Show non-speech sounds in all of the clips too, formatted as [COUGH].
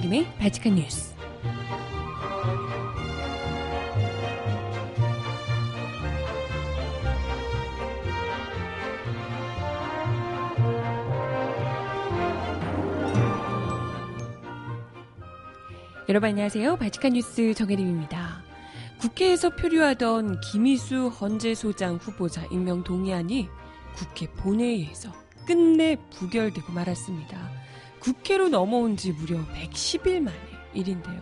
정혜림의 바칙한 뉴스. 여러분 안녕하세요. 바칙한 뉴스 정혜림입니다. 국회에서 표류하던 김희수 헌재 소장 후보자 임명 동의안이 국회 본회의에서 끝내 부결되고 말았습니다. 국회로 넘어온 지 무려 110일 만의 일인데요.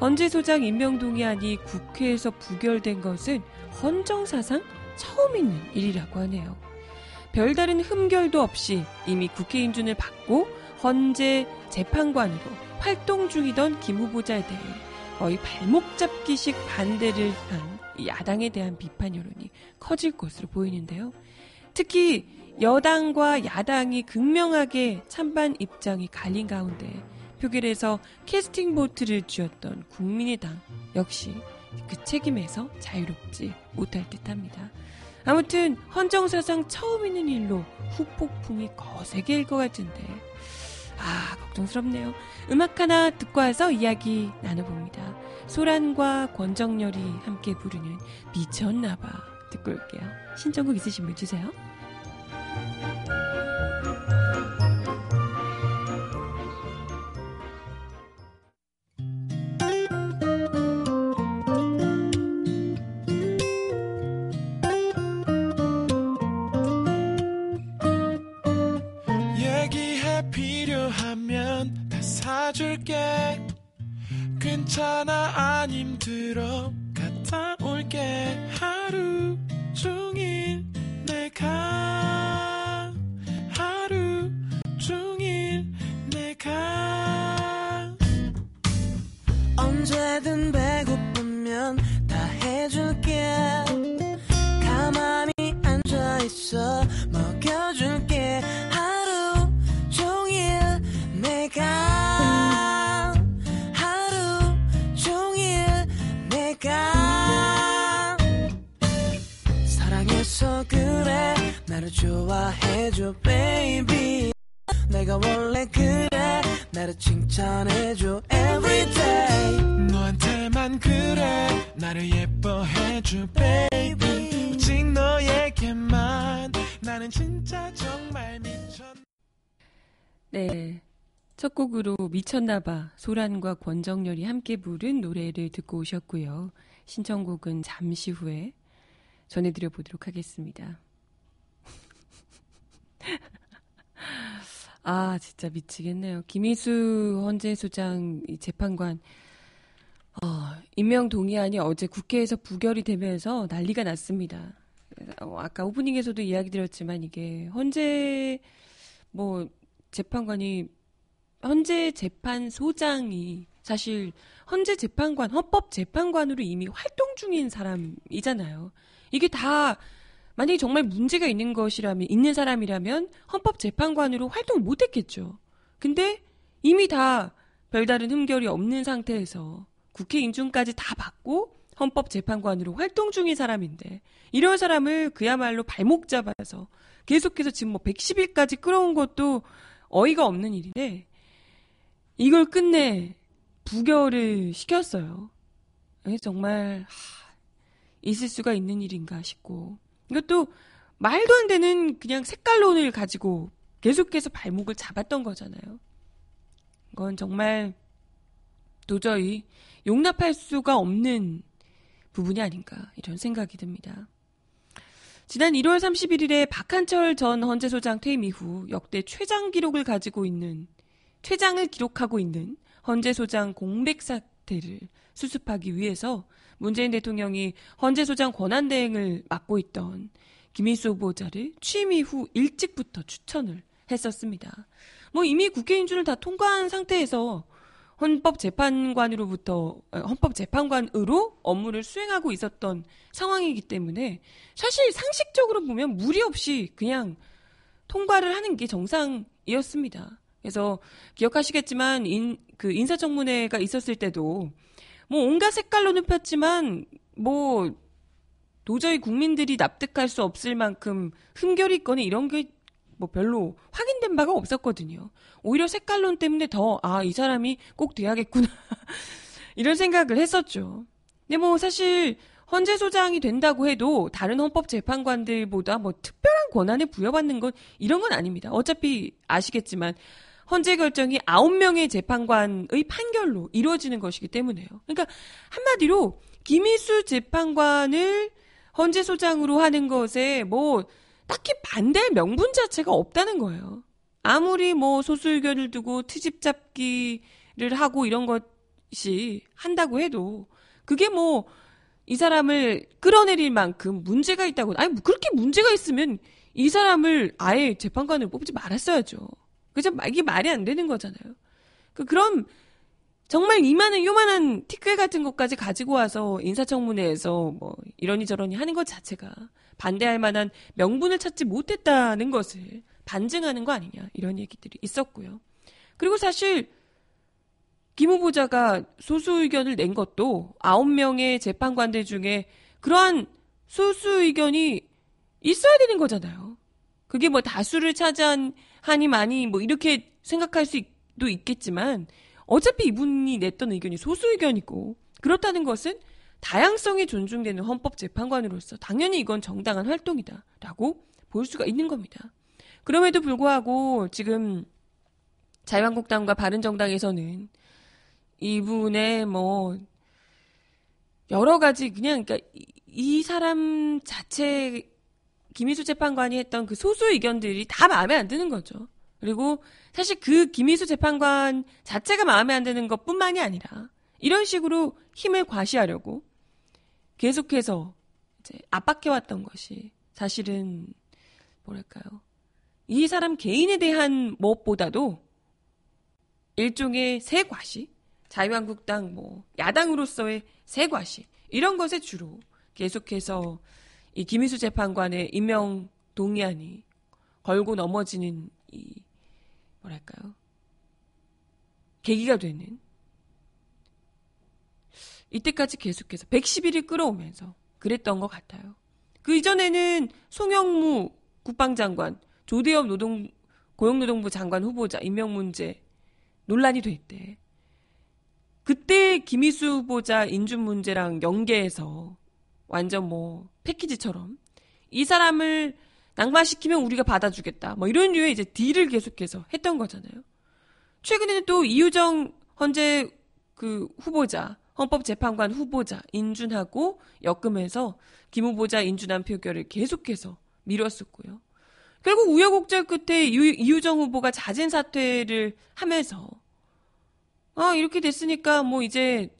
헌재 소장 임명 동의안이 국회에서 부결된 것은 헌정사상 처음 있는 일이라고 하네요. 별다른 흠결도 없이 이미 국회 인준을 받고 헌재 재판관으로 활동 중이던 김 후보자에 대해 거의 발목 잡기식 반대를 한 야당에 대한 비판 여론이 커질 것으로 보이는데요. 특히 여당과 야당이 극명하게 찬반 입장이 갈린 가운데 표결에서 캐스팅 보트를 쥐었던 국민의당 역시 그 책임에서 자유롭지 못할 듯 합니다. 아무튼 헌정사상 처음 있는 일로 후폭풍이 거세게 일 것 같은데 아 걱정스럽네요. 음악 하나 듣고 와서 이야기 나눠봅니다. 소란과 권정열이 함께 부르는 미쳤나봐 듣고 올게요. 신청곡 있으신 분 주세요. thank you 사랑해서 그래. 나를 좋아해줘 baby. 내가 원래 그래. 나를 칭찬해줘 everyday 너한테만 그래. 나를 예뻐해줘 baby. 오직 너에게만. 나는 진짜 정말 미쳤 네. 첫 곡으로 미쳤나봐. 소란과 권정열이 함께 부른 노래를 듣고 오셨고요. 신청곡은 잠시 후에 전해드려 보도록 하겠습니다. [LAUGHS] 아, 진짜 미치겠네요. 김희수 헌재 소장 재판관, 어, 임명 동의안이 어제 국회에서 부결이 되면서 난리가 났습니다. 어, 아까 오프닝에서도 이야기 드렸지만 이게 헌재, 뭐, 재판관이 헌재 재판소장이 사실 헌재 재판관, 헌법 재판관으로 이미 활동 중인 사람이잖아요. 이게 다 만약에 정말 문제가 있는 것이라면 있는 사람이라면 헌법 재판관으로 활동을 못 했겠죠. 근데 이미 다 별다른 흠결이 없는 상태에서 국회 인준까지 다 받고 헌법 재판관으로 활동 중인 사람인데 이런 사람을 그야말로 발목 잡아서 계속해서 지금 뭐 110일까지 끌어온 것도 어이가 없는 일인데 이걸 끝내 부결을 시켰어요. 정말 하, 있을 수가 있는 일인가 싶고 이것도 말도 안 되는 그냥 색깔론을 가지고 계속해서 발목을 잡았던 거잖아요. 이건 정말 도저히 용납할 수가 없는 부분이 아닌가 이런 생각이 듭니다. 지난 1월 31일에 박한철 전 헌재소장 퇴임 이후 역대 최장 기록을 가지고 있는 최장을 기록하고 있는 헌재소장 공백 사태를 수습하기 위해서 문재인 대통령이 헌재 소장 권한 대행을 맡고 있던 김일수 후보자를 취임 이후 일찍부터 추천을 했었습니다. 뭐 이미 국회 인준을 다 통과한 상태에서 헌법재판관으로부터 헌법재판관으로 업무를 수행하고 있었던 상황이기 때문에 사실 상식적으로 보면 무리 없이 그냥 통과를 하는 게 정상이었습니다. 그래서 기억하시겠지만 인, 그 인사청문회가 있었을 때도 뭐 온갖 색깔로 눕혔지만 뭐 도저히 국민들이 납득할 수 없을 만큼 흠결이 있거나 이런 게 뭐 별로 확인된 바가 없었거든요. 오히려 색깔론 때문에 더, 아, 이 사람이 꼭 돼야겠구나. [LAUGHS] 이런 생각을 했었죠. 근데 뭐 사실 헌재 소장이 된다고 해도 다른 헌법 재판관들보다 뭐 특별한 권한을 부여받는 건 이런 건 아닙니다. 어차피 아시겠지만 헌재 결정이 9명의 재판관의 판결로 이루어지는 것이기 때문에요. 그러니까 한마디로 김희수 재판관을 헌재 소장으로 하는 것에 뭐 딱히 반대의 명분 자체가 없다는 거예요. 아무리 뭐 소수 의견을 두고 트집 잡기를 하고 이런 것이 한다고 해도 그게 뭐 이 사람을 끌어내릴 만큼 문제가 있다고 아니 뭐 그렇게 문제가 있으면 이 사람을 아예 재판관을 뽑지 말았어야죠. 그죠? 이게 말이 안 되는 거잖아요. 그 그럼 정말 이만한 요만한 티끌 같은 것까지 가지고 와서 인사청문회에서 뭐 이러니 저러니 하는 것 자체가 반대할 만한 명분을 찾지 못했다는 것을 반증하는 거 아니냐 이런 얘기들이 있었고요. 그리고 사실 김 후보자가 소수 의견을 낸 것도 아홉 명의 재판관들 중에 그러한 소수 의견이 있어야 되는 거잖아요. 그게 뭐 다수를 차지한 하니 많이 뭐 이렇게 생각할 수도 있겠지만 어차피 이분이 냈던 의견이 소수 의견이고 그렇다는 것은 다양성이 존중되는 헌법 재판관으로서 당연히 이건 정당한 활동이다라고 볼 수가 있는 겁니다. 그럼에도 불구하고 지금 자유한국당과 바른정당에서는 이분의 뭐 여러 가지 그냥 그러니까 이, 이 사람 자체 김희수 재판관이 했던 그 소수 의견들이 다 마음에 안 드는 거죠. 그리고 사실 그 김희수 재판관 자체가 마음에 안 드는 것 뿐만이 아니라 이런 식으로 힘을 과시하려고 계속해서 이제 압박해왔던 것이 사실은 뭐랄까요. 이 사람 개인에 대한 무엇보다도 일종의 새 과시, 자유한국당 뭐 야당으로서의 새 과시 이런 것에 주로 계속해서 이 김희수 재판관의 임명 동의안이 걸고 넘어지는 이 뭐랄까요 계기가 되는 이때까지 계속해서 110일을 끌어오면서 그랬던 것 같아요. 그 이전에는 송영무 국방장관, 조대엽 노동 고용노동부 장관 후보자 임명 문제 논란이 될 때, 그때 김희수 후보자 인준 문제랑 연계해서 완전 뭐 패키지처럼 이 사람을 낙마시키면 우리가 받아주겠다. 뭐 이런 류의 이제 딜을 계속해서 했던 거잖아요. 최근에는 또 이유정 헌재 그 후보자, 헌법재판관 후보자 인준하고 엮으면서 김 후보자 인준안 표결을 계속해서 미뤘었고요. 결국 우여곡절 끝에 이유, 정 후보가 자진 사퇴를 하면서 아 이렇게 됐으니까 뭐 이제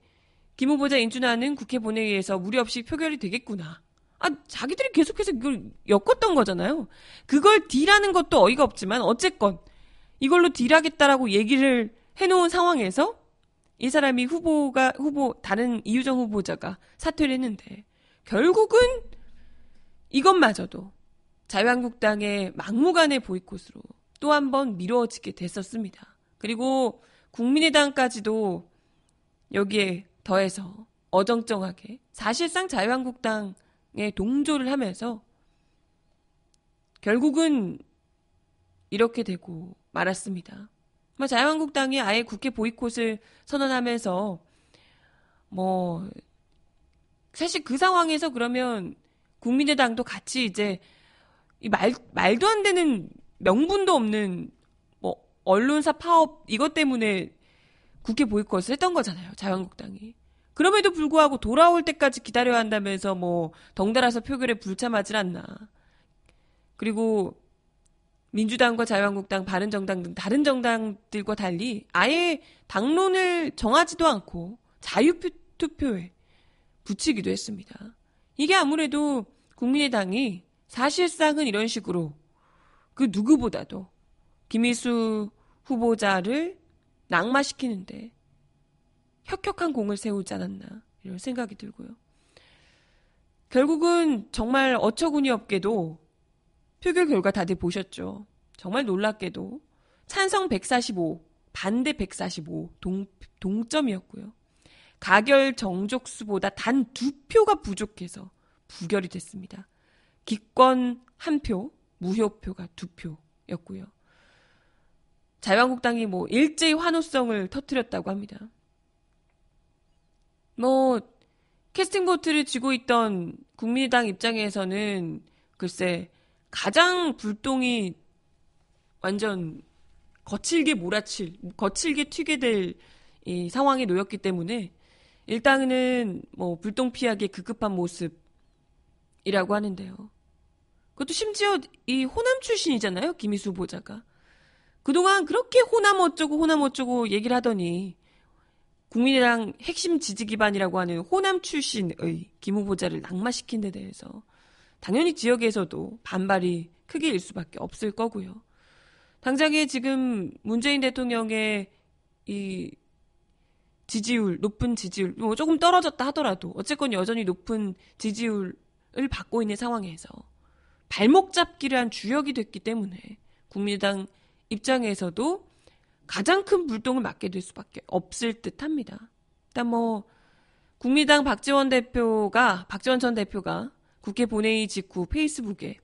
김 후보자 인준안은 국회 본회의에서 무리 없이 표결이 되겠구나. 아, 자기들이 계속해서 이걸 엮었던 거잖아요. 그걸 딜하는 것도 어이가 없지만 어쨌건 이걸로 딜하겠다라고 얘기를 해놓은 상황에서 이 사람이 후보가 후보 다른 이유정 후보자가 사퇴를 했는데 결국은 이것마저도 자유한국당의 막무가내 보이콧으로 또 한 번 미뤄지게 됐었습니다. 그리고 국민의당까지도 여기에 더해서 어정쩡하게 사실상 자유한국당에 동조를 하면서 결국은 이렇게 되고 말았습니다. 뭐 자유한국당이 아예 국회 보이콧을 선언하면서 뭐 사실 그 상황에서 그러면 국민의당도 같이 이제 말 말도 안 되는 명분도 없는 뭐 언론사 파업 이것 때문에 국회 보이콧을 했던 거잖아요. 자유한국당이. 그럼에도 불구하고 돌아올 때까지 기다려야 한다면서 뭐 덩달아서 표결에 불참하질 않나. 그리고 민주당과 자유한국당, 바른정당 등 다른 정당들과 달리 아예 당론을 정하지도 않고 자유투표에 붙이기도 했습니다. 이게 아무래도 국민의당이 사실상은 이런 식으로 그 누구보다도 김희수 후보자를 낙마시키는데 혁혁한 공을 세우지 않았나 이런 생각이 들고요. 결국은 정말 어처구니 없게도 표결 결과 다들 보셨죠. 정말 놀랍게도 찬성 145, 반대 145 동, 동점이었고요. 가결 정족수보다 단 두 표가 부족해서 부결이 됐습니다. 기권 한 표, 무효표가 두 상황이었고요. 자유한국당이 뭐 일제히 환호성을 터뜨렸다고 합니다. 뭐 캐스팅 보트를 쥐고 있던 국민의당 입장에서는 글쎄 가장 불똥이 완전 거칠게 몰아칠, 거칠게 튀게 될 이 상황에 놓였기 때문에 일단은 뭐 불똥 피하기 급급한 모습이라고 하는데요. 그것도 심지어 이 호남 출신이잖아요. 김희수 후보자가. 그동안 그렇게 호남 어쩌고 호남 어쩌고 얘기를 하더니 국민의당 핵심 지지 기반이라고 하는 호남 출신의 김 후보자를 낙마시킨 데 대해서 당연히 지역에서도 반발이 크게 일 수밖에 없을 거고요. 당장에 지금 문재인 대통령의 이 지지율, 높은 지지율, 뭐 조금 떨어졌다 하더라도 어쨌건 여전히 높은 지지율을 받고 있는 상황에서 발목 잡기를 한 주역이 됐기 때문에 국민의당 입장에서도 가장 큰 불똥을 맞게 될 수밖에 없을 듯 합니다. 일단 뭐, 국민당 박지원 대표가, 박지원 전 대표가 국회 본회의 직후 페이스북에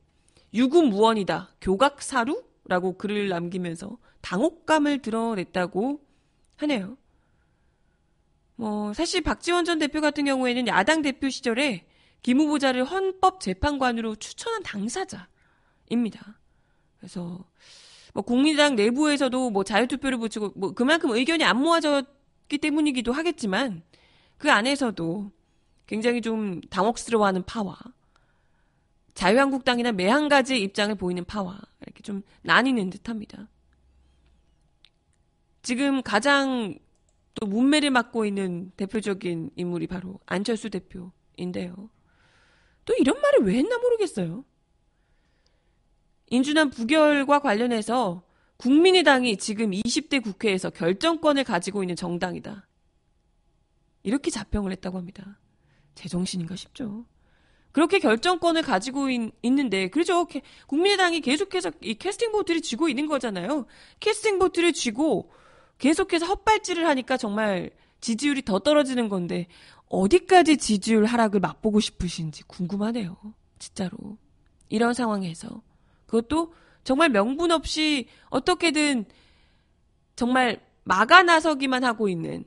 유구무원이다. 교각사루? 라고 글을 남기면서 당혹감을 드러냈다고 하네요. 뭐, 사실 박지원 전 대표 같은 경우에는 야당 대표 시절에 김 후보자를 헌법재판관으로 추천한 당사자입니다. 그래서, 뭐, 국민당 내부에서도 뭐 자유투표를 붙이고, 뭐, 그만큼 의견이 안 모아졌기 때문이기도 하겠지만, 그 안에서도 굉장히 좀 당혹스러워하는 파와, 자유한국당이나 매한 가지 입장을 보이는 파와 이렇게 좀 나뉘는 듯합니다. 지금 가장 또 문매를 맡고 있는 대표적인 인물이 바로 안철수 대표인데요. 또 이런 말을 왜 했나 모르겠어요. 인준안 부결과 관련해서 국민의당이 지금 20대 국회에서 결정권을 가지고 있는 정당이다. 이렇게 자평을 했다고 합니다. 제정신인가 싶죠. 그렇게 결정권을 가지고 있, 는데 그렇죠. 국민의당이 계속해서 이 캐스팅 보트를 쥐고 있는 거잖아요. 캐스팅 보트를 쥐고 계속해서 헛발질을 하니까 정말 지지율이 더 떨어지는 건데 어디까지 지지율 하락을 맛보고 싶으신지 궁금하네요. 진짜로. 이런 상황에서 그것도 정말 명분 없이 어떻게든 정말 막아 나서기만 하고 있는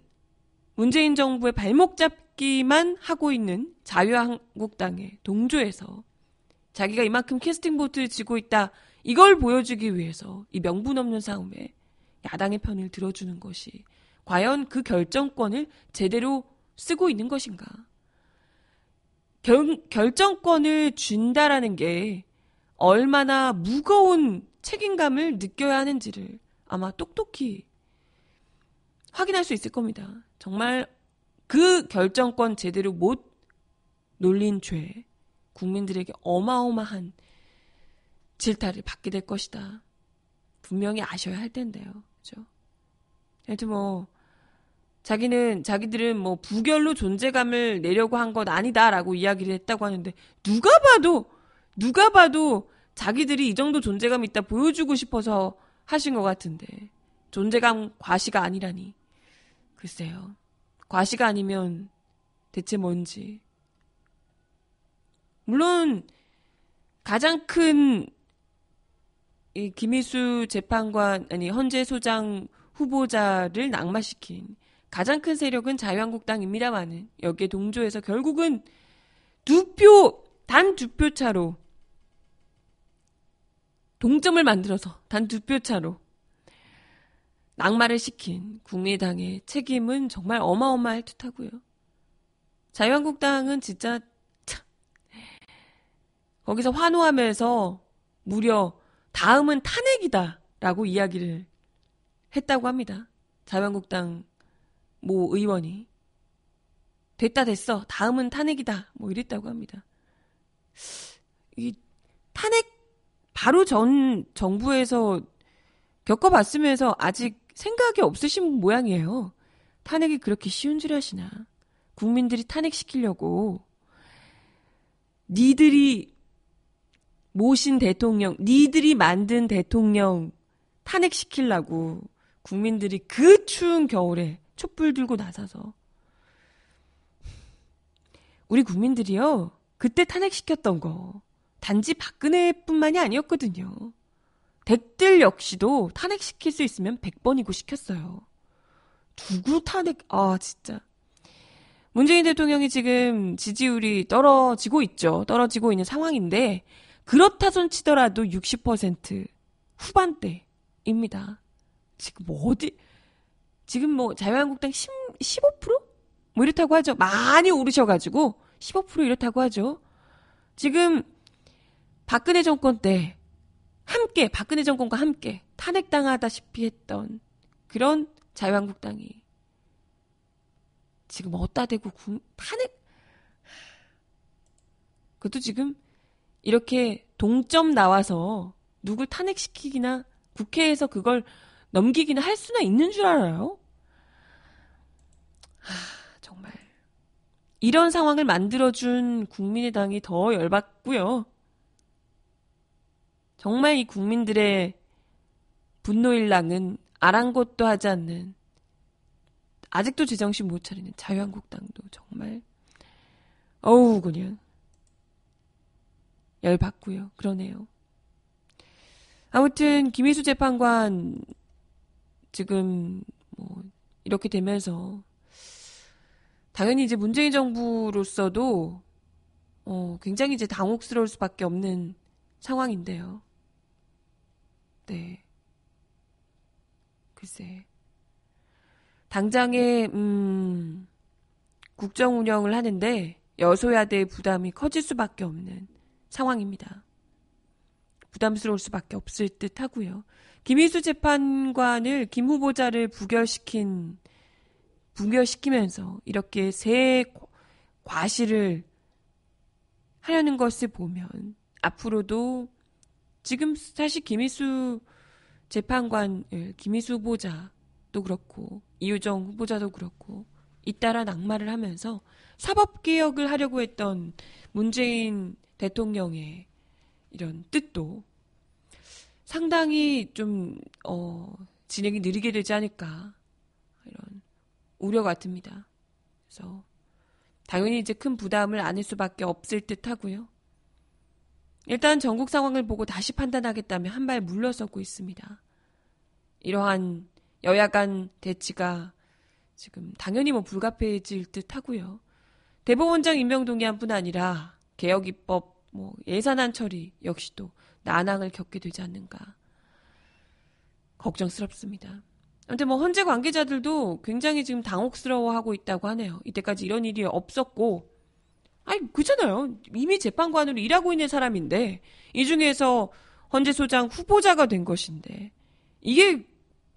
문재인 정부의 발목 잡기만 하고 있는 자유한국당의 동조에서 자기가 이만큼 캐스팅 보트를 쥐고 있다. 이걸 보여주기 위해서 이 명분 없는 싸움에 야당의 편을 들어주는 것이 과연 그 결정권을 제대로 쓰고 있는 것인가? 결, 결정권을 준다라는 게 얼마나 무거운 책임감을 느껴야 하는지를 아마 똑똑히 확인할 수 있을 겁니다. 정말 그 결정권 제대로 못 놀린 죄, 국민들에게 어마어마한 질타를 받게 될 것이다. 분명히 아셔야 할 텐데요. 그죠? 하여튼 뭐, 자기는, 자기들은 뭐, 부결로 존재감을 내려고 한것 아니다라고 이야기를 했다고 하는데, 누가 봐도, 누가 봐도 자기들이 이 정도 존재감 있다 보여주고 싶어서 하신 것 같은데, 존재감 과시가 아니라니. 글쎄요. 과시가 아니면 대체 뭔지. 물론 가장 큰 이 김희수 재판관 아니 헌재 소장 후보자를 낙마시킨 가장 큰 세력은 자유한국당입니다만은 여기에 동조해서 결국은 두 표, 단 두 표 차로 동점을 만들어서 단 두 표 차로 낙마를 시킨 국민의당의 책임은 정말 어마어마할 듯하고요. 자유한국당은 진짜 거기서 환호하면서 무려 다음은 탄핵이다라고 이야기를 했다고 합니다. 자유한국당 모 의원이 됐다 됐어 다음은 탄핵이다 뭐 이랬다고 합니다. 이 탄핵 바로 전 정부에서 겪어봤으면서 아직 생각이 없으신 모양이에요. 탄핵이 그렇게 쉬운 줄 아시나? 국민들이 탄핵시키려고 니들이 모신 대통령, 니들이 만든 대통령 탄핵시키려고 국민들이 그 추운 겨울에 촛불 들고 나서서 우리 국민들이요 그때 탄핵시켰던 거 단지 박근혜뿐만이 아니었거든요. 댁들 역시도 탄핵시킬 수 있으면 100번이고 시켰어요. 누구 탄핵, 아, 진짜. 문재인 대통령이 지금 지지율이 떨어지고 있죠. 떨어지고 있는 상황인데, 그렇다 손 치더라도 60% 후반대입니다. 지금 뭐 어디, 지금 뭐 자유한국당 10, 15%? 뭐 이렇다고 하죠. 많이 오르셔가지고 15% 이렇다고 하죠. 지금 박근혜 정권 때 함께 박근혜 정권과 함께 탄핵당하다시피 했던 그런 자유한국당이 지금 어따 대고 구, 탄핵 그것도 지금 이렇게 동점 나와서 누굴 탄핵시키기나 국회에서 그걸 넘기기나 할 수나 있는 줄 알아요? 하, 정말 이런 상황을 만들어준 국민의당이 더 열받고요. 정말 이 국민들의 분노일랑은 아랑곳도 하지 않는 아직도 제정신 못 차리는 자유한국당도 정말 어우 그냥 열받고요. 그러네요. 아무튼 김희수 재판관 지금 뭐 이렇게 되면서 당연히 이제 문재인 정부로서도 어 굉장히 이제 당혹스러울 수밖에 없는 상황인데요. 네. 글쎄. 당장에 음 국정 운영을 하는데 여소야대의 부담이 커질 수밖에 없는 상황입니다. 부담스러울 수밖에 없을 듯 하고요. 김희수 재판관을 김 후보자를 부결시킨 부결시키면서 이렇게 새 과실을 하려는 것을 보면 앞으로도 지금 사실 김희수 재판관, 예, 김희수 후보자도 그렇고 이유정 후보자도 그렇고 잇따라 낙마를 하면서 사법개혁을 하려고 했던 문재인 대통령의 이런 뜻도 상당히 좀, 어, 진행이 느리게 되지 않을까. 이런 우려 같습니다. 그래서 당연히 이제 큰 부담을 안을 수밖에 없을 듯 하고요. 일단 전국 상황을 보고 다시 판단하겠다며 한 발 물러서고 있습니다. 이러한 여야 간 대치가 지금 당연히 뭐 불가피해질 듯 하고요. 대법원장 임명 동의안뿐 아니라 개혁 입법 뭐 예산안 처리 역시도 난항을 겪게 되지 않는가 걱정스럽습니다. 아무튼 뭐 헌재 관계자들도 굉장히 지금 당혹스러워하고 있다고 하네요. 이때까지 이런 일이 없었고 아니 그잖아요. 이미 재판관으로 일하고 있는 사람인데 이 중에서 헌재 소장 후보자가 된 것인데 이게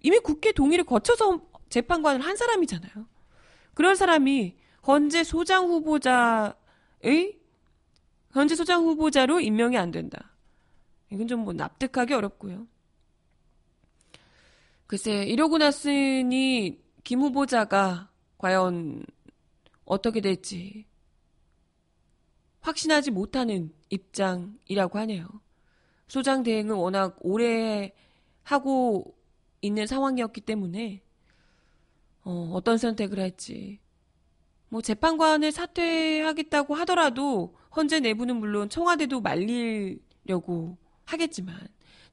이미 국회 동의를 거쳐서 재판관을 한 사람이잖아요. 그런 사람이 헌재 소장 후보자의 헌재 소장 후보자로 임명이 안 된다. 이건 좀 뭐 납득하기 어렵고요. 글쎄 이러고 났으니 김 후보자가 과연 어떻게 될지 확신하지 못하는 입장이라고 하네요. 소장 대행은 워낙 오래 하고 있는 상황이었기 때문에 어, 어떤 선택을 할지 뭐 재판관을 사퇴하겠다고 하더라도 헌재 내부는 물론 청와대도 말리려고 하겠지만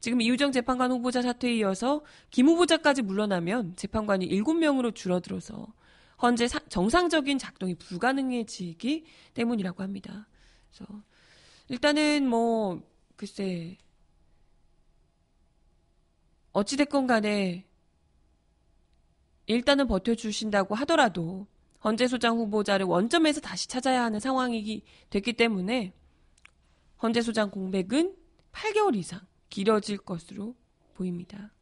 지금 이우정 재판관 후보자 사퇴에 이어서 김 후보자까지 물러나면 재판관이 7명으로 줄어들어서 헌재 정상적인 작동이 불가능해지기 때문이라고 합니다. 그래서 일단은 뭐 글쎄 어찌 됐건 간에 일단은 버텨주신다고 하더라도 헌재 소장 후보자를 원점에서 다시 찾아야 하는 상황이 됐기 때문에 헌재 소장 공백은 8개월 이상 길어질 것으로 보입니다.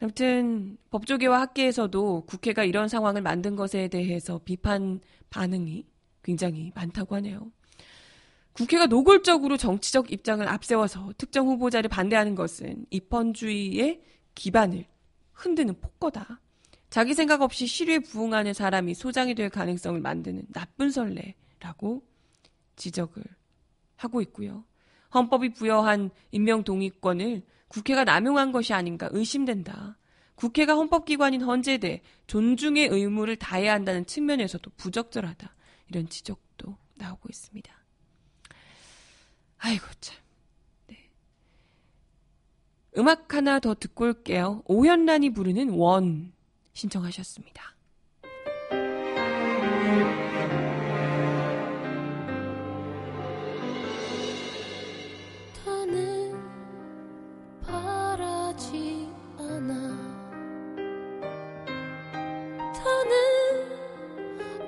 아무튼 법조계와 학계에서도 국회가 이런 상황을 만든 것에 대해서 비판 반응이 굉장히 많다고 하네요. 국회가 노골적으로 정치적 입장을 앞세워서 특정 후보자를 반대하는 것은 입헌주의의 기반을 흔드는 폭거다. 자기 생각 없이 시류에 부응하는 사람이 소장이 될 가능성을 만드는 나쁜 선례라고 지적을 하고 있고요. 헌법이 부여한 임명 동의권을 국회가 남용한 것이 아닌가 의심된다. 국회가 헌법기관인 헌재대 존중의 의무를 다해야 한다는 측면에서도 부적절하다. 이런 지적도 나오고 있습니다. 아이고 참. 네. 음악 하나 더 듣고 올게요. 오현란이 부르는 원 신청하셨습니다.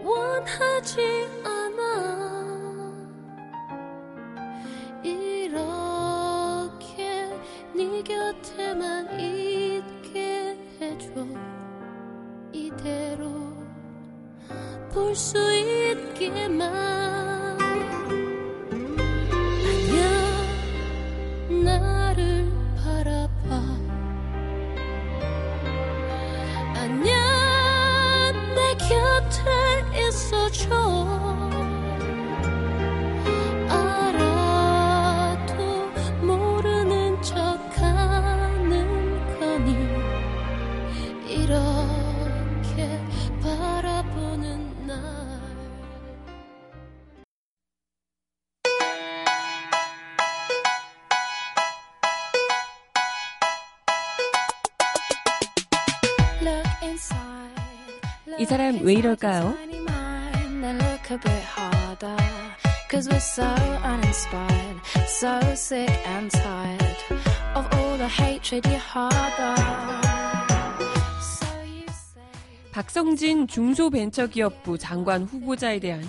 원하지 볼수있 이 사람 왜 이럴까요? Look a bit harder, cause we're so uninspired, so sick and tired of all the hatred you harbor. So you say. 박성진 중소벤처기업부 장관 후보자에 대한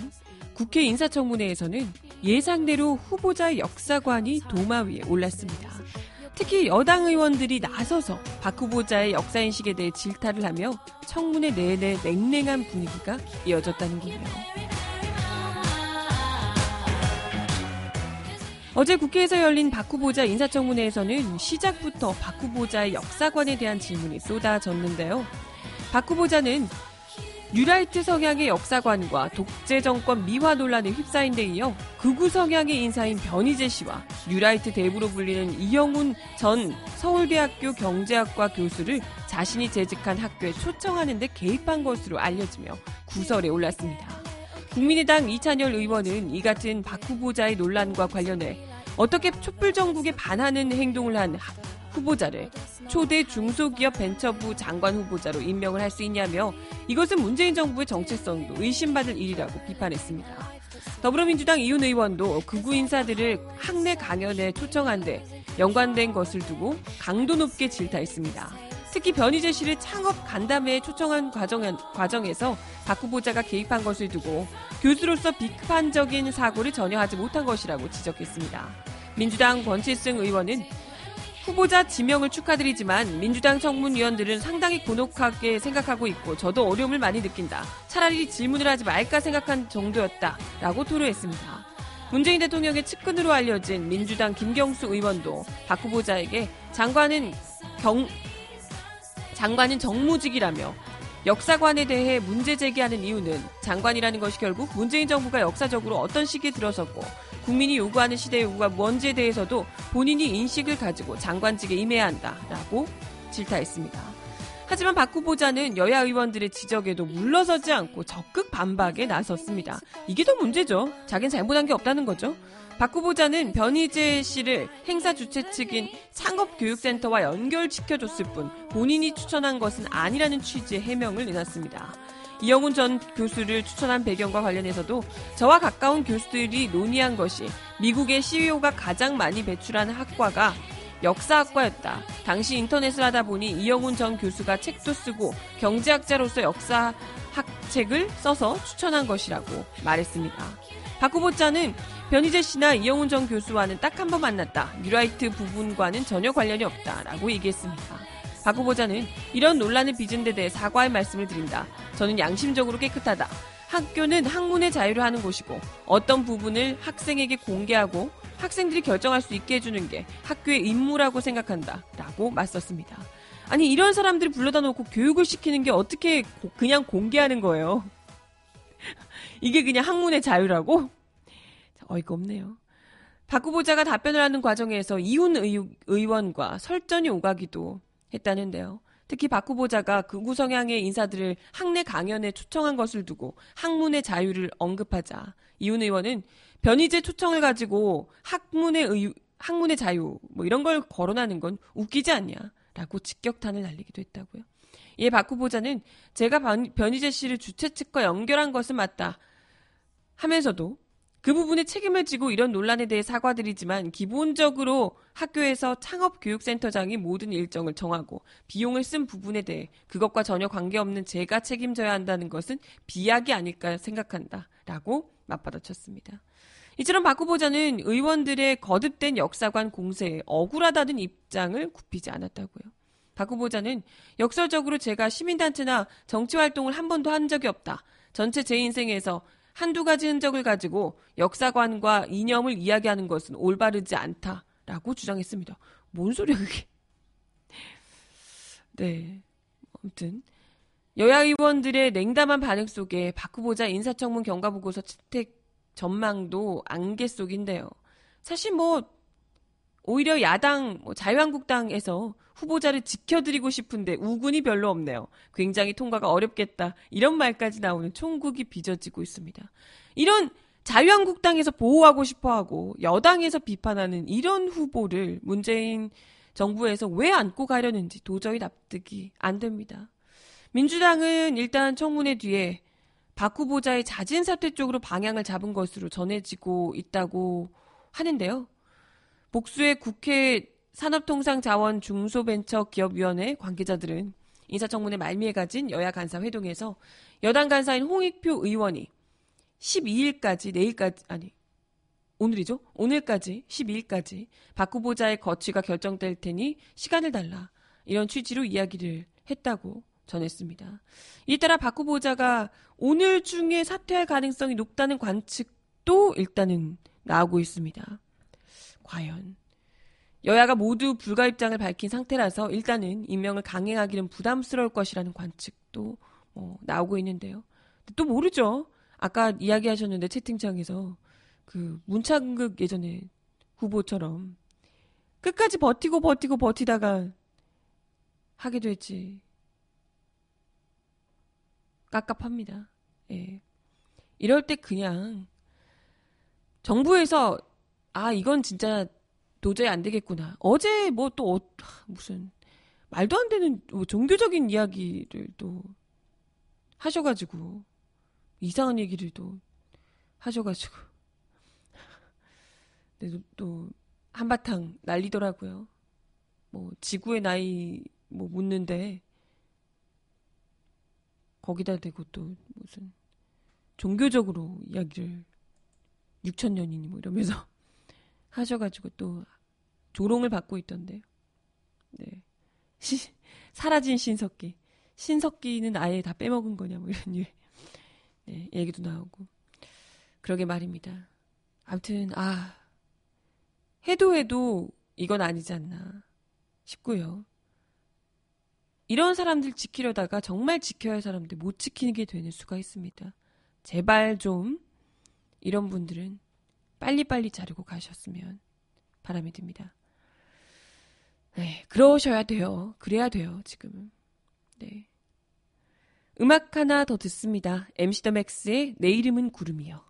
국회 인사청문회에서는 예상대로 후보자의 역사관이 도마 위에 올랐습니다. 특히 여당 의원들이 나서서 박 후보자의 역사인식에 대해 질타를 하며 청문회 내내 냉랭한 분위기가 이어졌다는군요. 어제 국회에서 열린 박 후보자 인사청문회에서는 시작부터 박 후보자의 역사관에 대한 질문이 쏟아졌는데요. 박 후보자는 뉴라이트 성향의 역사관과 독재 정권 미화 논란에 휩싸인 데 이어 극우 성향의 인사인 변희재 씨와 뉴라이트 대부로 불리는 이영훈 전 서울대학교 경제학과 교수를 자신이 재직한 학교에 초청하는 데 개입한 것으로 알려지며 구설에 올랐습니다. 국민의당 이찬열 의원은 이 같은 박 후보자의 논란과 관련해 어떻게 촛불 정국에 반하는 행동을 한 하- 후보자를 초대 중소기업 벤처부 장관 후보자로 임명을 할 수 있냐며 이것은 문재인 정부의 정체성도 의심받을 일이라고 비판했습니다. 더불어민주당 이훈 의원도 극우 인사들을 학내 강연에 초청한 데 연관된 것을 두고 강도 높게 질타했습니다. 특히 변희재 씨를 창업 간담회에 초청한 과정, 과정에서 박 후보자가 개입한 것을 두고 교수로서 비판적인 사고를 전혀 하지 못한 것이라고 지적했습니다. 민주당 권칠승 의원은 후보자 지명을 축하드리지만 민주당 청문위원들은 상당히 곤혹하게 생각하고 있고 저도 어려움을 많이 느낀다. 차라리 질문을 하지 말까 생각한 정도였다. 라고 토로했습니다. 문재인 대통령의 측근으로 알려진 민주당 김경수 의원도 박 후보자에게 장관은 경, 장관은 정무직이라며 역사관에 대해 문제 제기하는 이유는 장관이라는 것이 결국 문재인 정부가 역사적으로 어떤 시기에 들어섰고 국민이 요구하는 시대의 요구가 뭔지에 대해서도 본인이 인식을 가지고 장관직에 임해야 한다라고 질타했습니다. 하지만 박 후보자는 여야 의원들의 지적에도 물러서지 않고 적극 반박에 나섰습니다. 이게 더 문제죠. 자긴 잘못한 게 없다는 거죠. 박 후보자는 변희재 씨를 행사 주최 측인 창업교육센터와 연결시켜줬을 뿐 본인이 추천한 것은 아니라는 취지의 해명을 내놨습니다. 이영훈 전 교수를 추천한 배경과 관련해서도 저와 가까운 교수들이 논의한 것이 미국의 CEO가 가장 많이 배출한 학과가 역사학과였다. 당시 인터넷을 하다 보니 이영훈 전 교수가 책도 쓰고 경제학자로서 역사학책을 써서 추천한 것이라고 말했습니다. 박 후보자는 변희재 씨나 이영훈 전 교수와는 딱 한 번 만났다. 뉴라이트 부분과는 전혀 관련이 없다라고 얘기했습니다. 박 후보자는 이런 논란을 빚은 데 대해 사과의 말씀을 드린다. 저는 양심적으로 깨끗하다. 학교는 학문의 자유를 하는 곳이고 어떤 부분을 학생에게 공개하고 학생들이 결정할 수 있게 해주는 게 학교의 임무라고 생각한다. 라고 맞섰습니다. 아니 이런 사람들을 불러다 놓고 교육을 시키는 게 어떻게 고- 그냥 공개하는 거예요. [LAUGHS] 이게 그냥 학문의 자유라고? 어이가 없네요. 박 후보자가 답변을 하는 과정에서 이훈 의, 의원과 설전이 오가기도 했다는데요. 특히 박 후보자가 극우 성향의 인사들을 학내 강연에 초청한 것을 두고 학문의 자유를 언급하자 이훈 의원은 변희재 초청을 가지고 학문의 의, 학문의 자유 뭐 이런 걸 거론하는 건 웃기지 않냐라고 직격탄을 날리기도 했다고요. 이에 박 후보자는 제가 변, 변희재 씨를 주최 측과 연결한 것은 맞다 하면서도 그 부분에 책임을 지고 이런 논란에 대해 사과드리지만 기본적으로 학교에서 창업교육센터장이 모든 일정을 정하고 비용을 쓴 부분에 대해 그것과 전혀 관계없는 제가 책임져야 한다는 것은 비약이 아닐까 생각한다. 라고 맞받아쳤습니다. 이처럼 박 후보자는 의원들의 거듭된 역사관 공세에 억울하다는 입장을 굽히지 않았다고요. 박 후보자는 역설적으로 제가 시민단체나 정치활동을 한 번도 한 적이 없다. 전체 제 인생에서 한두 가지 흔적을 가지고 역사관과 이념을 이야기하는 것은 올바르지 않다라고 주장했습니다. 뭔 소리야 그게? [LAUGHS] 네. 아무튼 여야 의원들의 냉담한 반응 속에 박 후보자 인사청문 경과보고서 채택 전망도 안개 속인데요. 사실 뭐 오히려 야당 뭐 자유한국당에서 후보자를 지켜드리고 싶은데 우군이 별로 없네요. 굉장히 통과가 어렵겠다. 이런 말까지 나오는 총국이 빚어지고 있습니다. 이런 자유한국당에서 보호하고 싶어 하고 여당에서 비판하는 이런 후보를 문재인 정부에서 왜 안고 가려는지 도저히 납득이 안 됩니다. 민주당은 일단 청문회 뒤에 박 후보자의 자진 사퇴 쪽으로 방향을 잡은 것으로 전해지고 있다고 하는데요. 복수의 국회 산업통상자원 중소벤처기업위원회 관계자들은 인사청문회 말미에 가진 여야 간사 회동에서 여당 간사인 홍익표 의원이 12일까지 내일까지 아니 오늘이죠? 오늘까지 12일까지 박 후보자의 거취가 결정될 테니 시간을 달라 이런 취지로 이야기를 했다고 전했습니다. 이에 따라 박 후보자가 오늘 중에 사퇴할 가능성이 높다는 관측도 일단은 나오고 있습니다. 과연 여야가 모두 불가 입장을 밝힌 상태라서 일단은 임명을 강행하기는 부담스러울 것이라는 관측도 뭐 나오고 있는데요. 또 모르죠. 아까 이야기하셨는데 채팅창에서 그 문창극 예전에 후보처럼 끝까지 버티고 버티고 버티다가 하게 될지 깝깝합니다. 예. 이럴 때 그냥 정부에서 아 이건 진짜 도저히 안 되겠구나. 어제 뭐 또 어, 무슨 말도 안 되는 뭐 종교적인 이야기를 또 하셔가지고 이상한 얘기를 또 하셔가지고 [LAUGHS] 또, 또 한바탕 날리더라고요. 뭐 지구의 나이 뭐 묻는데 거기다 대고 또 무슨 종교적으로 이야기를 6천 년이니 뭐 이러면서 하셔가지고 또 조롱을 받고 있던데요. 네. 시, 사라진 신석기. 신석기는 아예 다 빼먹은 거냐, 뭐 이런 일. 네, 얘기도 나오고. 그러게 말입니다. 아무튼, 아, 해도 해도 이건 아니지 않나 싶고요. 이런 사람들 지키려다가 정말 지켜야 할 사람들 못 지키게 되는 수가 있습니다. 제발 좀 이런 분들은 빨리빨리 자르고 가셨으면 바람이 듭니다. 네, 그러셔야 돼요. 그래야 돼요, 지금은. 네. 음악 하나 더 듣습니다. MC 더 맥스의 내 이름은 구름이요.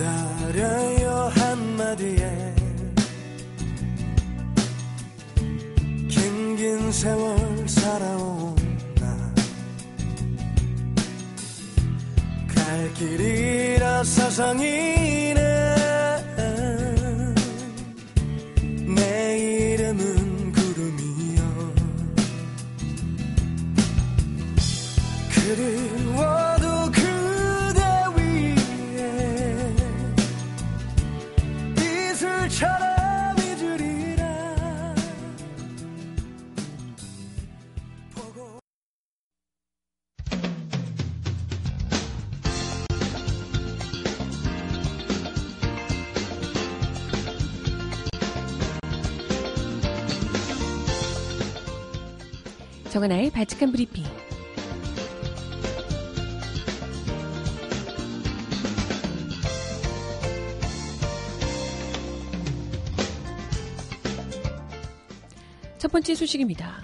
기다려요 한마디에. 긴긴 세월 살아온 나갈 길이라 사상이네 바칙한 브리핑. 첫 번째 소식입니다.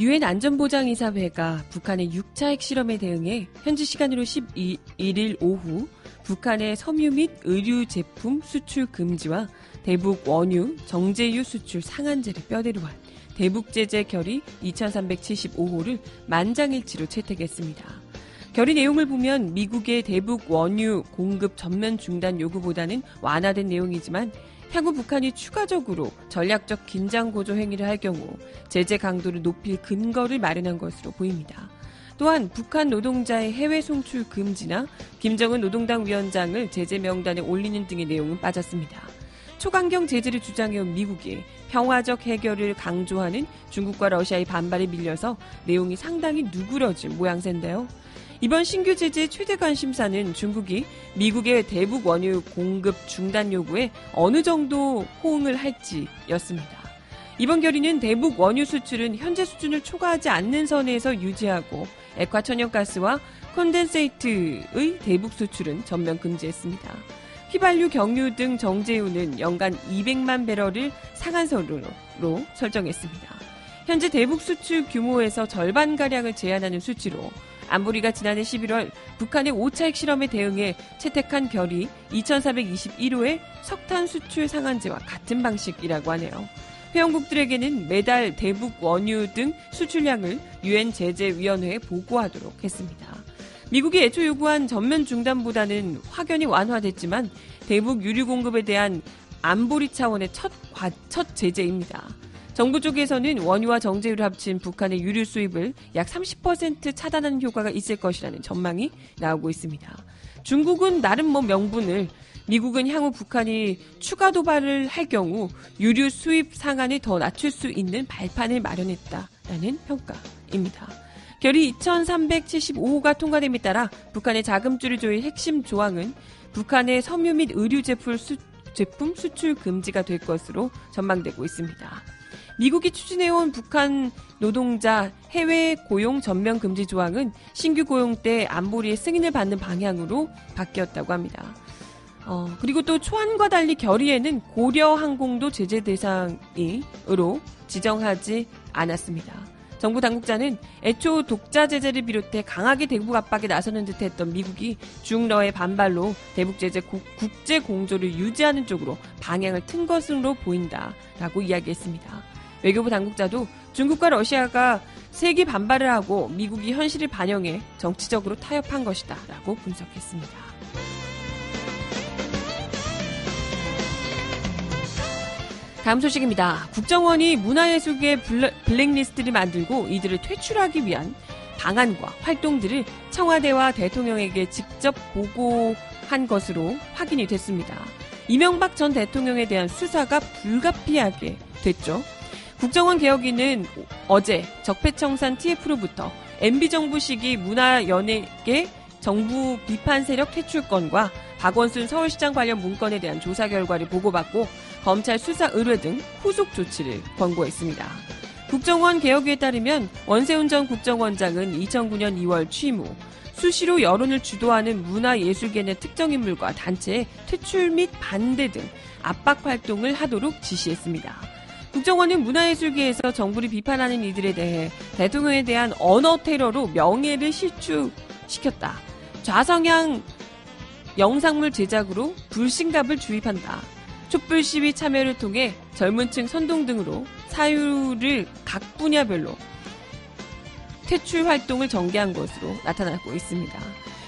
유엔 안전보장이사회가 북한의 6차 핵실험에 대응해 현지 시간으로 11일 오후 북한의 섬유 및 의류 제품 수출 금지와 대북 원유, 정제유 수출 상한제를 뼈대로 한 대북 제재 결의 2375호를 만장일치로 채택했습니다. 결의 내용을 보면 미국의 대북 원유 공급 전면 중단 요구보다는 완화된 내용이지만 향후 북한이 추가적으로 전략적 긴장 고조 행위를 할 경우 제재 강도를 높일 근거를 마련한 것으로 보입니다. 또한 북한 노동자의 해외 송출 금지나 김정은 노동당 위원장을 제재 명단에 올리는 등의 내용은 빠졌습니다. 초강경 제재를 주장해온 미국이 평화적 해결을 강조하는 중국과 러시아의 반발에 밀려서 내용이 상당히 누그러진 모양새인데요. 이번 신규 제재의 최대 관심사는 중국이 미국의 대북 원유 공급 중단 요구에 어느 정도 호응을 할지였습니다. 이번 결의는 대북 원유 수출은 현재 수준을 초과하지 않는 선에서 유지하고 액화 천연가스와 콘덴세이트의 대북 수출은 전면 금지했습니다. 휘발유, 경유 등 정제유는 연간 200만 배럴을 상한선으로 설정했습니다. 현재 대북 수출 규모에서 절반가량을 제한하는 수치로 안보리가 지난해 11월 북한의 5차 핵실험에 대응해 채택한 결의 2421호의 석탄 수출 상한제와 같은 방식이라고 하네요. 회원국들에게는 매달 대북 원유 등 수출량을 유엔 제재위원회에 보고하도록 했습니다. 미국이 애초 요구한 전면 중단보다는 확연히 완화됐지만 대북 유류 공급에 대한 안보리 차원의 첫, 과, 첫 제재입니다. 정부 쪽에서는 원유와 정제유를 합친 북한의 유류 수입을 약 30% 차단하는 효과가 있을 것이라는 전망이 나오고 있습니다. 중국은 나름 뭐 명분을 미국은 향후 북한이 추가 도발을 할 경우 유류 수입 상한을 더 낮출 수 있는 발판을 마련했다라는 평가입니다. 결의 2375호가 통과됨에 따라 북한의 자금줄을 조일 핵심 조항은 북한의 섬유 및 의류 제품, 수, 제품 수출 금지가 될 것으로 전망되고 있습니다. 미국이 추진해온 북한 노동자 해외 고용 전면 금지 조항은 신규 고용 때 안보리의 승인을 받는 방향으로 바뀌었다고 합니다. 어, 그리고 또 초안과 달리 결의에는 고려 항공도 제재 대상이로 지정하지 않았습니다. 정부 당국자는 애초 독자 제재를 비롯해 강하게 대북 압박에 나서는 듯 했던 미국이 중러의 반발로 대북 제재 국제 공조를 유지하는 쪽으로 방향을 튼 것으로 보인다라고 이야기했습니다. 외교부 당국자도 중국과 러시아가 세계 반발을 하고 미국이 현실을 반영해 정치적으로 타협한 것이다 라고 분석했습니다. 다음 소식입니다. 국정원이 문화예술계 블랙리스트를 만들고 이들을 퇴출하기 위한 방안과 활동들을 청와대와 대통령에게 직접 보고한 것으로 확인이 됐습니다. 이명박 전 대통령에 대한 수사가 불가피하게 됐죠. 국정원 개혁위는 어제 적폐청산 TF로부터 MB정부 시기 문화연예계 정부 비판 세력 퇴출건과 박원순 서울시장 관련 문건에 대한 조사 결과를 보고받고 검찰 수사 의뢰 등 후속 조치를 권고했습니다. 국정원 개혁위에 따르면 원세훈 전 국정원장은 2009년 2월 취임 후 수시로 여론을 주도하는 문화예술계 내 특정 인물과 단체의 퇴출 및 반대 등 압박 활동을 하도록 지시했습니다. 국정원은 문화예술계에서 정부를 비판하는 이들에 대해 대통령에 대한 언어 테러로 명예를 실추시켰다. 좌성향 영상물 제작으로 불신갑을 주입한다. 촛불 시위 참여를 통해 젊은 층 선동 등으로 사유를 각 분야별로 퇴출 활동을 전개한 것으로 나타나고 있습니다.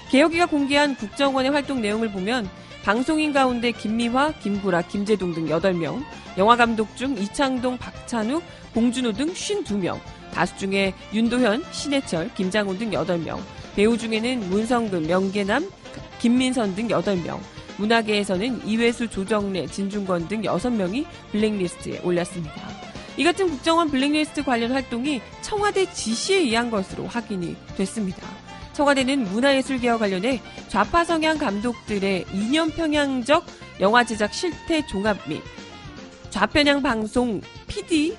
개혁위가 공개한 국정원의 활동 내용을 보면 방송인 가운데 김미화, 김구라, 김재동 등 8명, 영화감독 중 이창동, 박찬욱, 봉준호 등 52명, 가수 중에 윤도현, 신해철, 김장훈 등 8명, 배우 중에는 문성근, 명계남, 김민선 등 8명, 문화계에서는 이회수, 조정래, 진중권 등 6명이 블랙리스트에 올렸습니다. 이 같은 국정원 블랙리스트 관련 활동이 청와대 지시에 의한 것으로 확인이 됐습니다. 청와대는 문화예술개혁 관련해 좌파 성향 감독들의 이념 평양적 영화 제작 실태 종합 및 좌편향 방송 PD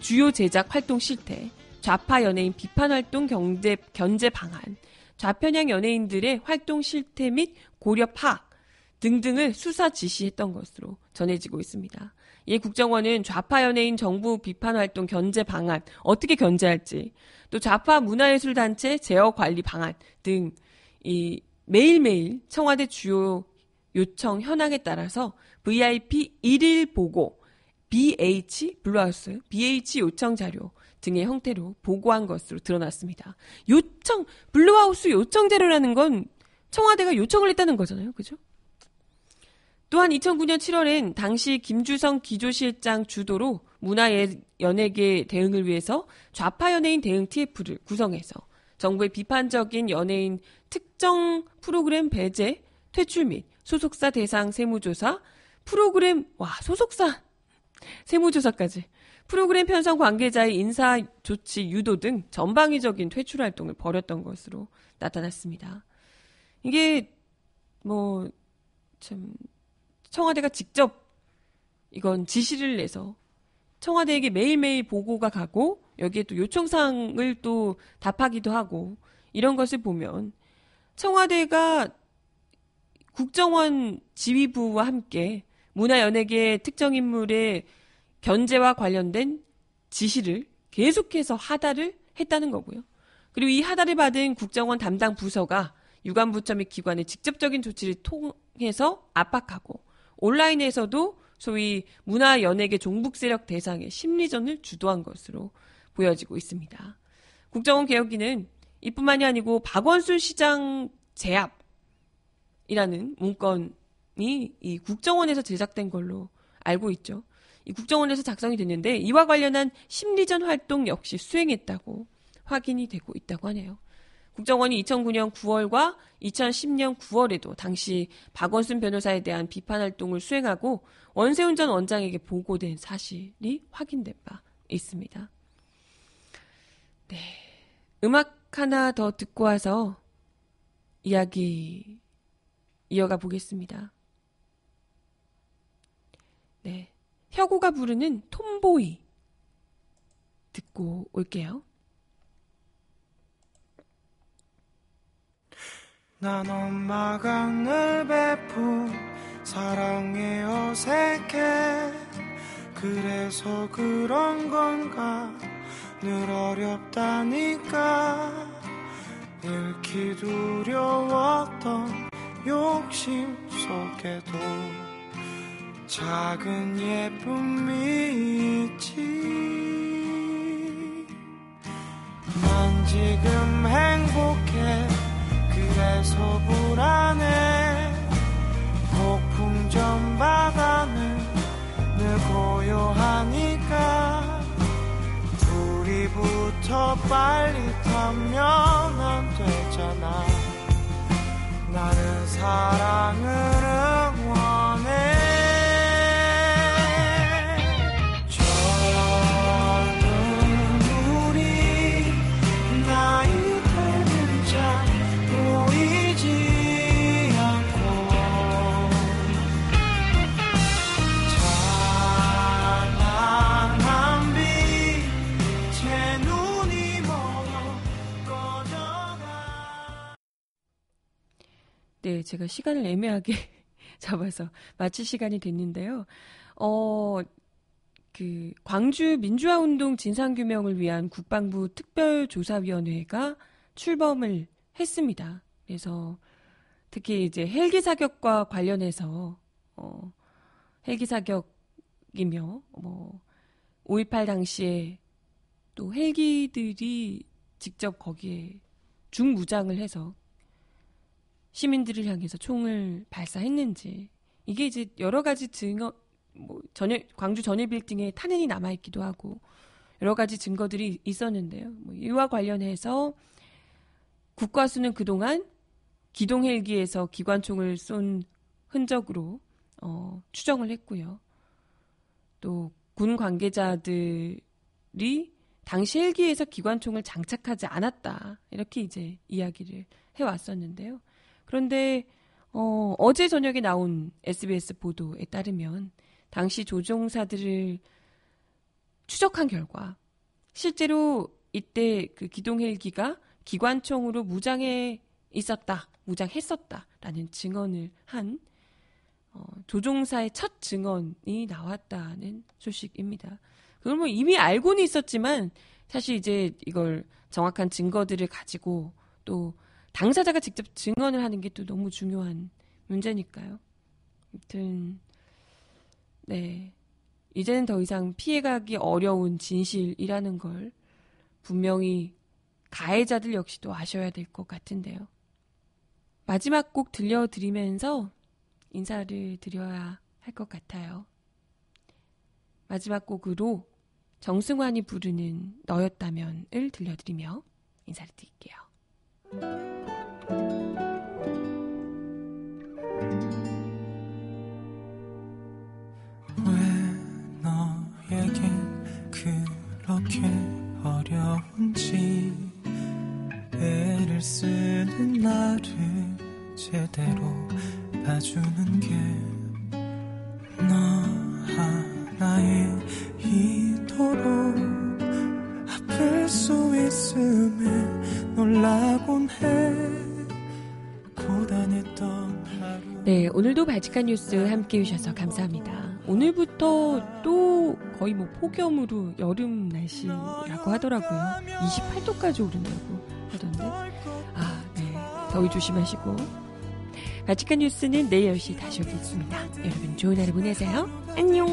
주요 제작 활동 실태, 좌파 연예인 비판 활동 경제 견제 방안, 좌편향 연예인들의 활동 실태 및 고려 파악, 등등을 수사 지시했던 것으로 전해지고 있습니다. 이 국정원은 좌파 연예인 정부 비판 활동 견제 방안 어떻게 견제할지 또 좌파 문화예술 단체 제어 관리 방안 등 이 매일매일 청와대 주요 요청 현황에 따라서 VIP 1일 보고 BH Blue House BH 요청 자료 등의 형태로 보고한 것으로 드러났습니다. 요청 Blue House 요청 자료라는 건 청와대가 요청을 했다는 거잖아요. 그죠? 또한 2009년 7월엔 당시 김주성 기조실장 주도로 문화연예계 대응을 위해서 좌파 연예인 대응 TF를 구성해서 정부의 비판적인 연예인 특정 프로그램 배제, 퇴출 및 소속사 대상 세무조사, 프로그램, 와, 소속사 세무조사까지, 프로그램 편성 관계자의 인사 조치 유도 등 전방위적인 퇴출 활동을 벌였던 것으로 나타났습니다. 이게, 뭐, 참, 청와대가 직접 이건 지시를 내서 청와대에게 매일매일 보고가 가고 여기에 또 요청사항을 또 답하기도 하고 이런 것을 보면 청와대가 국정원 지휘부와 함께 문화연예계 특정 인물의 견제와 관련된 지시를 계속해서 하달을 했다는 거고요. 그리고 이 하달을 받은 국정원 담당 부서가 유관부처 및 기관의 직접적인 조치를 통해서 압박하고 온라인에서도 소위 문화 연예계 종북 세력 대상의 심리전을 주도한 것으로 보여지고 있습니다. 국정원 개혁기는 이뿐만이 아니고 박원순 시장 제압이라는 문건이 이 국정원에서 제작된 걸로 알고 있죠. 이 국정원에서 작성이 됐는데 이와 관련한 심리전 활동 역시 수행했다고 확인이 되고 있다고 하네요. 국정원이 2009년 9월과 2010년 9월에도 당시 박원순 변호사에 대한 비판 활동을 수행하고 원세훈 전 원장에게 보고된 사실이 확인된 바 있습니다. 네. 음악 하나 더 듣고 와서 이야기 이어가 보겠습니다. 네. 혁우가 부르는 톰보이 듣고 올게요. 난 엄마가 늘 베푼 사랑에 어색해. 그래서 그런 건가? 늘 어렵다니까. 잃기 두려웠던 욕심 속에도 작은 예쁨이 있지. 난 지금 행복해 그래서 불안해. 폭풍전 바다는 늘 고요하니까. 붙어 빨리 타면 안 되잖아. 나는 사랑을 제가 시간을 애매하게 [LAUGHS] 잡아서 마칠 시간이 됐는데요. 어, 그 광주 민주화 운동 진상 규명을 위한 국방부 특별조사위원회가 출범을 했습니다. 그래서 특히 이제 헬기 사격과 관련해서 어, 헬기 사격이며 뭐 5.18 당시에 또 헬기들이 직접 거기에 중무장을 해서 시민들을 향해서 총을 발사했는지 이게 이제 여러 가지 증거 뭐 전혀 광주 전일 빌딩에 탄핵이 남아 있기도 하고 여러 가지 증거들이 있었는데요. 뭐 이와 관련해서 국과수는 그동안 기동 헬기에서 기관총을 쏜 흔적으로 어, 추정을 했고요. 또 군 관계자들이 당시 헬기에서 기관총을 장착하지 않았다 이렇게 이제 이야기를 해왔었는데요. 그런데 어, 어제 저녁에 나온 SBS 보도에 따르면 당시 조종사들을 추적한 결과 실제로 이때 그 기동 헬기가 기관총으로 무장해 있었다, 무장했었다라는 증언을 한 어, 조종사의 첫 증언이 나왔다는 소식입니다. 그걸 뭐 이미 알고는 있었지만 사실 이제 이걸 정확한 증거들을 가지고 또 당사자가 직접 증언을 하는 게 또 너무 중요한 문제니까요. 아무튼 네 이제는 더 이상 피해가기 어려운 진실이라는 걸 분명히 가해자들 역시도 아셔야 될 것 같은데요. 마지막 곡 들려드리면서 인사를 드려야 할 것 같아요. 마지막 곡으로 정승환이 부르는 너였다면을 들려드리며 인사를 드릴게요. 쓰는 나를 제대로 봐주는 게 바지칸 뉴스 함께 해주셔서 감사합니다. 오늘부터 또 거의 뭐 폭염으로 여름 날씨라고 하더라고요. 28도까지 오른다고 하던데. 아, 네. 더위 조심하시고. 바치칸 뉴스는 내일 10시 다시 오겠습니다. 여러분 좋은 하루 보내세요. 안녕!